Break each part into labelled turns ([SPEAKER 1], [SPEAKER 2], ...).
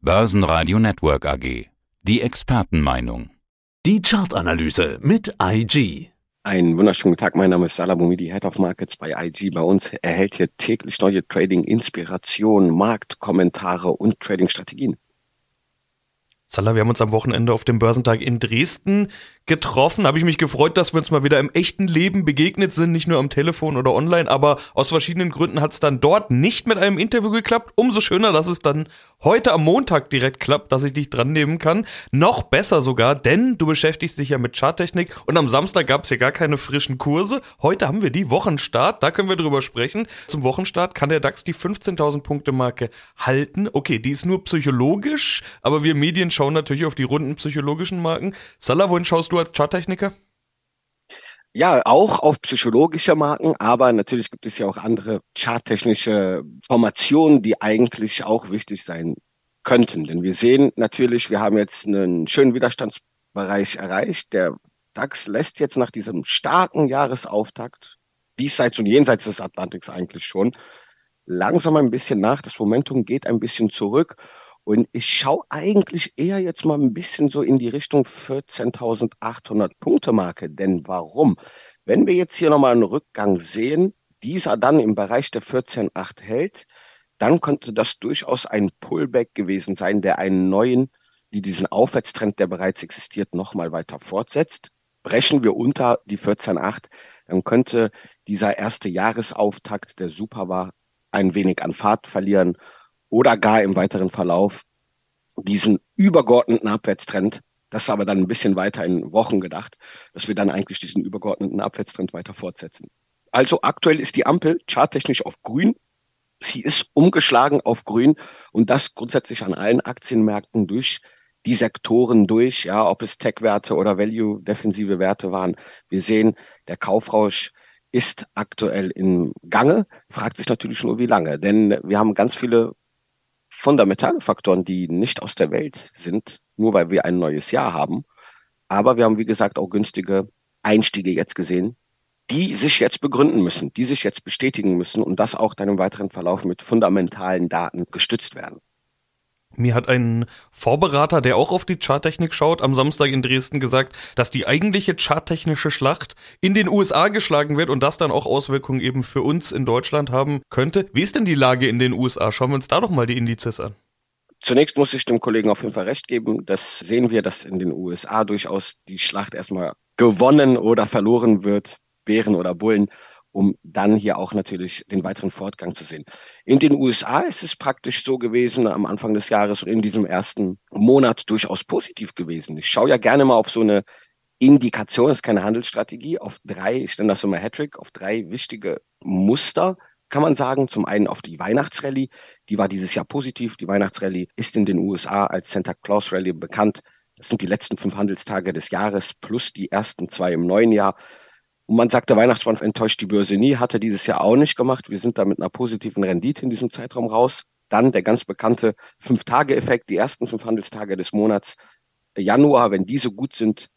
[SPEAKER 1] Börsenradio Network AG. Die Expertenmeinung.
[SPEAKER 2] Die Chartanalyse mit IG.
[SPEAKER 3] Einen wunderschönen Tag, mein Name ist Salah Boumidi, Head of Markets bei IG. Bei uns erhält hier täglich neue Trading-Inspiration, Marktkommentare und Trading-Strategien.
[SPEAKER 4] Salah, wir haben uns am Wochenende auf dem Börsentag in Dresden getroffen. Habe ich mich gefreut, dass wir uns mal wieder im echten Leben begegnet sind, nicht nur am Telefon oder online, aber aus verschiedenen Gründen hat es dann dort nicht mit einem Interview geklappt. Umso schöner, dass es dann heute am Montag direkt klappt, dass ich dich dran nehmen kann. Noch besser sogar, denn du beschäftigst dich ja mit Charttechnik und am Samstag gab es ja gar keine frischen Kurse. Heute haben wir die Wochenstart, da können wir drüber sprechen. Zum Wochenstart kann der DAX die 15.000 Punkte Marke halten. Okay, die ist nur psychologisch, aber wir Medien schauen natürlich auf die runden psychologischen Marken. Salah, wohin schaust du als Charttechniker?
[SPEAKER 3] Ja, auch auf psychologische Marken, aber natürlich gibt es ja auch andere charttechnische Formationen, die eigentlich auch wichtig sein könnten. Denn wir sehen natürlich, wir haben jetzt einen schönen Widerstandsbereich erreicht. Der DAX lässt jetzt nach diesem starken Jahresauftakt, diesseits und jenseits des Atlantiks eigentlich schon, langsam ein bisschen nach. Das Momentum geht ein bisschen zurück. Und ich schaue eigentlich eher jetzt mal ein bisschen so in die Richtung 14.800 Punkte Marke. Denn warum? Wenn wir jetzt hier nochmal einen Rückgang sehen, dieser dann im Bereich der 14.8 hält, dann könnte das durchaus ein Pullback gewesen sein, der einen neuen, die diesen Aufwärtstrend, der bereits existiert, nochmal weiter fortsetzt. Brechen wir unter die 14.8, dann könnte dieser erste Jahresauftakt, der super war, ein wenig an Fahrt verlieren oder gar im weiteren Verlauf diesen übergeordneten Abwärtstrend, das aber dann ein bisschen weiter in Wochen gedacht, dass wir dann eigentlich diesen übergeordneten Abwärtstrend weiter fortsetzen. Also aktuell ist die Ampel charttechnisch auf grün. Sie ist umgeschlagen auf grün und das grundsätzlich an allen Aktienmärkten durch die Sektoren durch, ja, ob es Tech-Werte oder Value-defensive Werte waren. Wir sehen, der Kaufrausch ist aktuell im Gange, fragt sich natürlich nur, wie lange. Denn wir haben ganz viele fundamentale Faktoren, die nicht aus der Welt sind, nur weil wir ein neues Jahr haben. Aber wir haben, wie gesagt, auch günstige Einstiege jetzt gesehen, die sich jetzt begründen müssen, die sich jetzt bestätigen müssen und das auch dann im weiteren Verlauf mit fundamentalen Daten gestützt werden.
[SPEAKER 4] Mir hat ein Vorberater, der auch auf die Charttechnik schaut, am Samstag in Dresden gesagt, dass die eigentliche charttechnische Schlacht in den USA geschlagen wird und das dann auch Auswirkungen eben für uns in Deutschland haben könnte. Wie ist denn die Lage in den USA? Schauen wir uns da doch mal die Indizes an.
[SPEAKER 3] Zunächst muss ich dem Kollegen auf jeden Fall recht geben. Das sehen wir, dass in den USA durchaus die Schlacht erstmal gewonnen oder verloren wird, Bären oder Bullen um dann hier auch natürlich den weiteren Fortgang zu sehen. In den USA ist es praktisch so gewesen am Anfang des Jahres und in diesem ersten Monat durchaus positiv gewesen. Ich schaue ja gerne mal auf so eine Indikation, das ist keine Handelsstrategie, auf drei, ich nenne das immer Hattrick, auf drei wichtige Muster kann man sagen. Zum einen auf die Weihnachtsrallye, die war dieses Jahr positiv. Die Weihnachtsrallye ist in den USA als Santa Claus Rallye bekannt. Das sind die letzten fünf Handelstage des Jahres plus die ersten zwei im neuen Jahr. Und man sagt, der Weihnachtsmann enttäuscht die Börse nie, hat er dieses Jahr auch nicht gemacht. Wir sind da mit einer positiven Rendite in diesem Zeitraum raus. Dann der ganz bekannte Fünf-Tage-Effekt, die ersten fünf Handelstage des Monats Januar, wenn diese gut sind,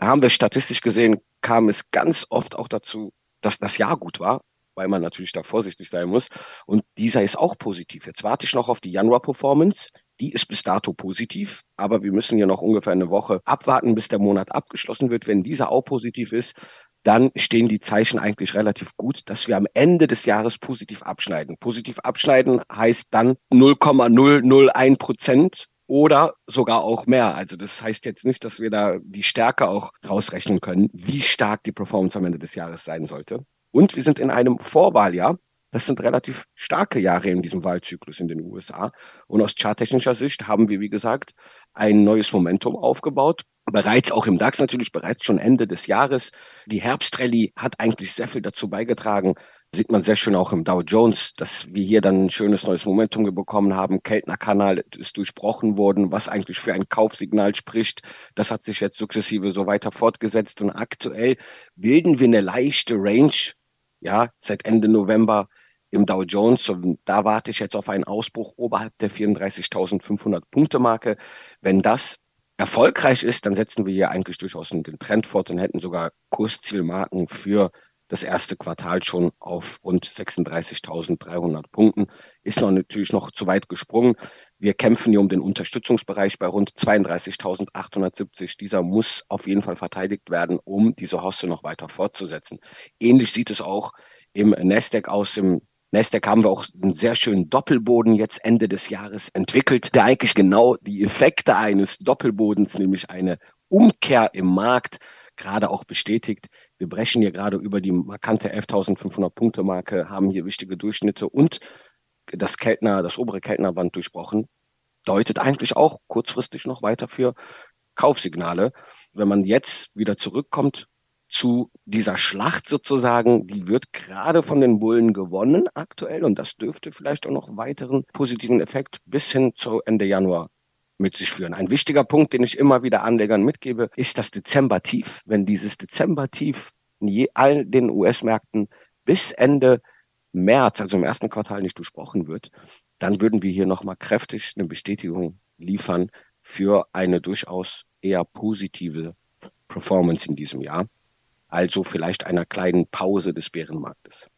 [SPEAKER 3] haben wir statistisch gesehen, kam es ganz oft auch dazu, dass das Jahr gut war, weil man natürlich da vorsichtig sein muss. Und dieser ist auch positiv. Jetzt warte ich noch auf die Januar-Performance. Die ist bis dato positiv, aber wir müssen ja noch ungefähr eine Woche abwarten, bis der Monat abgeschlossen wird. Wenn dieser auch positiv ist, dann stehen die Zeichen eigentlich relativ gut, dass wir am Ende des Jahres positiv abschneiden. Positiv abschneiden heißt dann 0,001 Prozent oder sogar auch mehr. Also das heißt jetzt nicht, dass wir da die Stärke auch rausrechnen können, wie stark die Performance am Ende des Jahres sein sollte. Und wir sind in einem Vorwahljahr. Das sind relativ starke Jahre in diesem Wahlzyklus in den USA. Und aus charttechnischer Sicht haben wir, wie gesagt, ein neues Momentum aufgebaut. Bereits auch im DAX natürlich, bereits schon Ende des Jahres. Die Herbstrallye hat eigentlich sehr viel dazu beigetragen. Sieht man sehr schön auch im Dow Jones, dass wir hier dann ein schönes neues Momentum bekommen haben. Keltner Kanal ist durchbrochen worden, was eigentlich für ein Kaufsignal spricht. Das hat sich jetzt sukzessive so weiter fortgesetzt und aktuell bilden wir eine leichte Range, ja, seit Ende November im Dow Jones. Und da warte ich jetzt auf einen Ausbruch oberhalb der 34.500 Punkte Marke. Wenn das erfolgreich ist, dann setzen wir hier eigentlich durchaus den Trend fort und hätten sogar Kurszielmarken für das erste Quartal schon auf rund 36.300 Punkten. Ist noch natürlich noch zu weit gesprungen. Wir kämpfen hier um den Unterstützungsbereich bei rund 32.870. Dieser muss auf jeden Fall verteidigt werden, um diese Hoste noch weiter fortzusetzen. Ähnlich sieht es auch im Nasdaq aus. Im Nasdaq haben wir auch einen sehr schönen Doppelboden jetzt Ende des Jahres entwickelt, der eigentlich genau die Effekte eines Doppelbodens, nämlich eine Umkehr im Markt, gerade auch bestätigt. Wir brechen hier gerade über die markante 11.500 Punkte Marke, haben hier wichtige Durchschnitte und das Keltner, das obere Keltnerband durchbrochen, deutet eigentlich auch kurzfristig noch weiter für Kaufsignale. Wenn man jetzt wieder zurückkommt zu dieser Schlacht sozusagen, die wird gerade von den Bullen gewonnen aktuell und das dürfte vielleicht auch noch weiteren positiven Effekt bis hin zu Ende Januar mit sich führen. Ein wichtiger Punkt, den ich immer wieder Anlegern mitgebe, ist das Dezember-Tief. Wenn dieses Dezember-Tief in je, all den US-Märkten bis Ende März, also im ersten Quartal, nicht durchbrochen wird, dann würden wir hier nochmal kräftig eine Bestätigung liefern für eine durchaus eher positive Performance in diesem Jahr. Also vielleicht einer kleinen Pause des Bärenmarktes.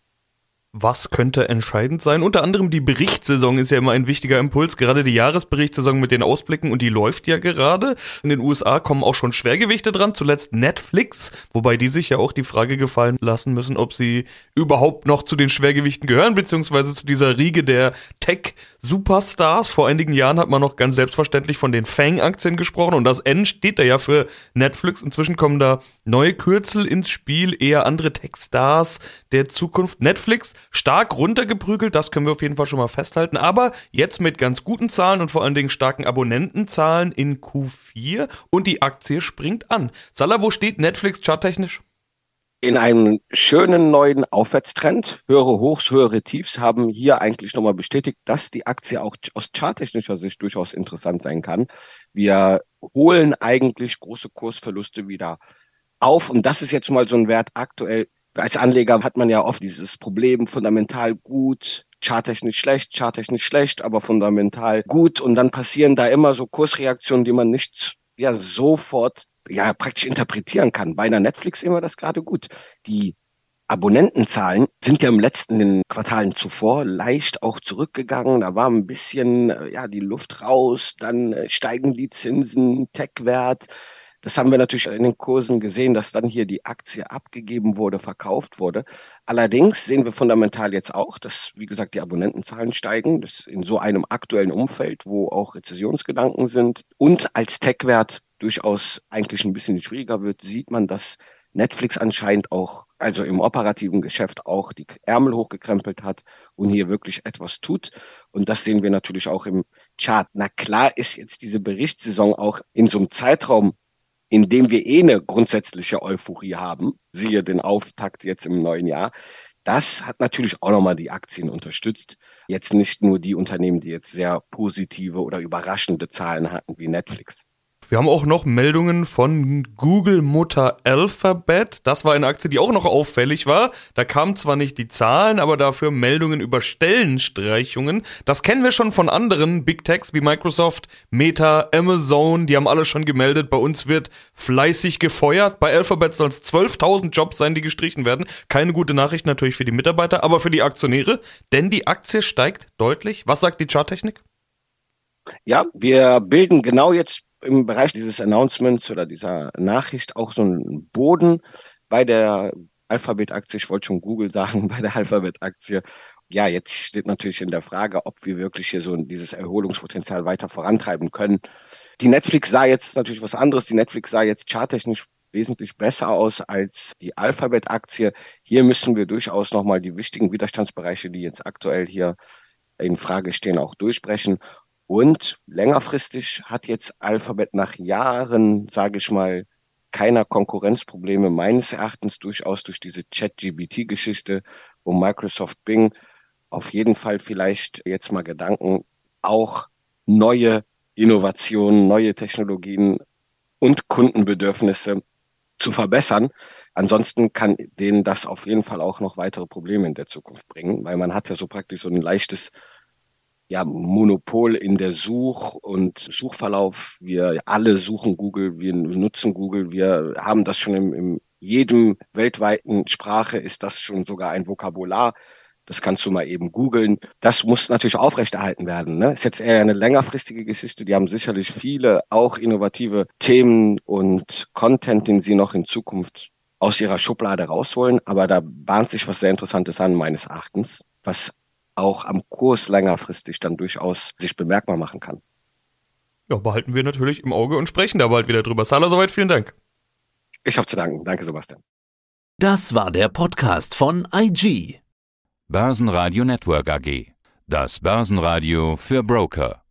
[SPEAKER 4] Was könnte entscheidend sein? Unter anderem die Berichtssaison ist ja immer ein wichtiger Impuls. Gerade die Jahresberichtssaison mit den Ausblicken und die läuft ja gerade. In den USA kommen auch schon Schwergewichte dran, zuletzt Netflix, wobei die sich ja auch die Frage gefallen lassen müssen, ob sie überhaupt noch zu den Schwergewichten gehören, beziehungsweise zu dieser Riege der Tech-Superstars. Vor einigen Jahren hat man noch ganz selbstverständlich von den Fang-Aktien gesprochen und das N steht da ja für Netflix. Inzwischen kommen da neue Kürzel ins Spiel, eher andere Tech-Stars der Zukunft. Netflix stark runtergeprügelt, das können wir auf jeden Fall schon mal festhalten. Aber jetzt mit ganz guten Zahlen und vor allen Dingen starken Abonnentenzahlen in Q4 und die Aktie springt an. Salah, wo steht Netflix charttechnisch?
[SPEAKER 3] In einem schönen neuen Aufwärtstrend. Höhere Hochs, höhere Tiefs haben hier eigentlich nochmal bestätigt, dass die Aktie auch aus charttechnischer Sicht durchaus interessant sein kann. Wir holen eigentlich große Kursverluste wieder auf. Und das ist jetzt mal so ein Wert aktuell als Anleger hat man ja oft dieses Problem, fundamental gut, charttechnisch schlecht, charttechnisch schlecht, aber fundamental gut. Und dann passieren da immer so Kursreaktionen, die man nicht ja sofort ja praktisch interpretieren kann. Bei einer Netflix immer das gerade gut. Die Abonnentenzahlen sind ja im letzten den Quartalen zuvor leicht auch zurückgegangen. Da war ein bisschen ja die Luft raus, dann äh, steigen die Zinsen, Tech-Wert. Das haben wir natürlich in den Kursen gesehen, dass dann hier die Aktie abgegeben wurde, verkauft wurde. Allerdings sehen wir fundamental jetzt auch, dass, wie gesagt, die Abonnentenzahlen steigen. Das in so einem aktuellen Umfeld, wo auch Rezessionsgedanken sind und als Tech-Wert durchaus eigentlich ein bisschen schwieriger wird, sieht man, dass Netflix anscheinend auch, also im operativen Geschäft auch die Ärmel hochgekrempelt hat und hier wirklich etwas tut. Und das sehen wir natürlich auch im Chart. Na klar ist jetzt diese Berichtssaison auch in so einem Zeitraum indem wir eh eine grundsätzliche Euphorie haben, siehe den Auftakt jetzt im neuen Jahr, das hat natürlich auch nochmal die Aktien unterstützt. Jetzt nicht nur die Unternehmen, die jetzt sehr positive oder überraschende Zahlen hatten wie Netflix.
[SPEAKER 4] Wir haben auch noch Meldungen von Google Mutter Alphabet. Das war eine Aktie, die auch noch auffällig war. Da kamen zwar nicht die Zahlen, aber dafür Meldungen über Stellenstreichungen. Das kennen wir schon von anderen Big Techs wie Microsoft, Meta, Amazon. Die haben alle schon gemeldet. Bei uns wird fleißig gefeuert. Bei Alphabet soll es 12.000 Jobs sein, die gestrichen werden. Keine gute Nachricht natürlich für die Mitarbeiter, aber für die Aktionäre. Denn die Aktie steigt deutlich. Was sagt die Charttechnik?
[SPEAKER 3] Ja, wir bilden genau jetzt im Bereich dieses Announcements oder dieser Nachricht auch so einen Boden bei der Alphabet-Aktie, ich wollte schon Google sagen, bei der Alphabet-Aktie. Ja, jetzt steht natürlich in der Frage, ob wir wirklich hier so dieses Erholungspotenzial weiter vorantreiben können. Die Netflix sah jetzt natürlich was anderes. Die Netflix sah jetzt charttechnisch wesentlich besser aus als die Alphabet-Aktie. Hier müssen wir durchaus nochmal die wichtigen Widerstandsbereiche, die jetzt aktuell hier in Frage stehen, auch durchbrechen. Und längerfristig hat jetzt Alphabet nach Jahren, sage ich mal, keiner Konkurrenzprobleme meines Erachtens durchaus durch diese Chat-GBT-Geschichte um Microsoft Bing auf jeden Fall vielleicht jetzt mal Gedanken, auch neue Innovationen, neue Technologien und Kundenbedürfnisse zu verbessern. Ansonsten kann denen das auf jeden Fall auch noch weitere Probleme in der Zukunft bringen, weil man hat ja so praktisch so ein leichtes ja, Monopol in der Such- und Suchverlauf. Wir alle suchen Google, wir nutzen Google, wir haben das schon im, im jedem weltweiten Sprache ist das schon sogar ein Vokabular. Das kannst du mal eben googeln. Das muss natürlich aufrechterhalten werden. Ne? Ist jetzt eher eine längerfristige Geschichte. Die haben sicherlich viele auch innovative Themen und Content, den sie noch in Zukunft aus ihrer Schublade rausholen. Aber da bahnt sich was sehr Interessantes an, meines Erachtens, was auch am Kurs längerfristig dann durchaus sich bemerkbar machen kann.
[SPEAKER 4] Ja, behalten wir natürlich im Auge und sprechen da bald wieder drüber. Salah, soweit vielen Dank.
[SPEAKER 3] Ich habe zu danken. Danke, Sebastian.
[SPEAKER 2] Das war der Podcast von IG.
[SPEAKER 1] Börsenradio Network AG. Das Börsenradio für Broker.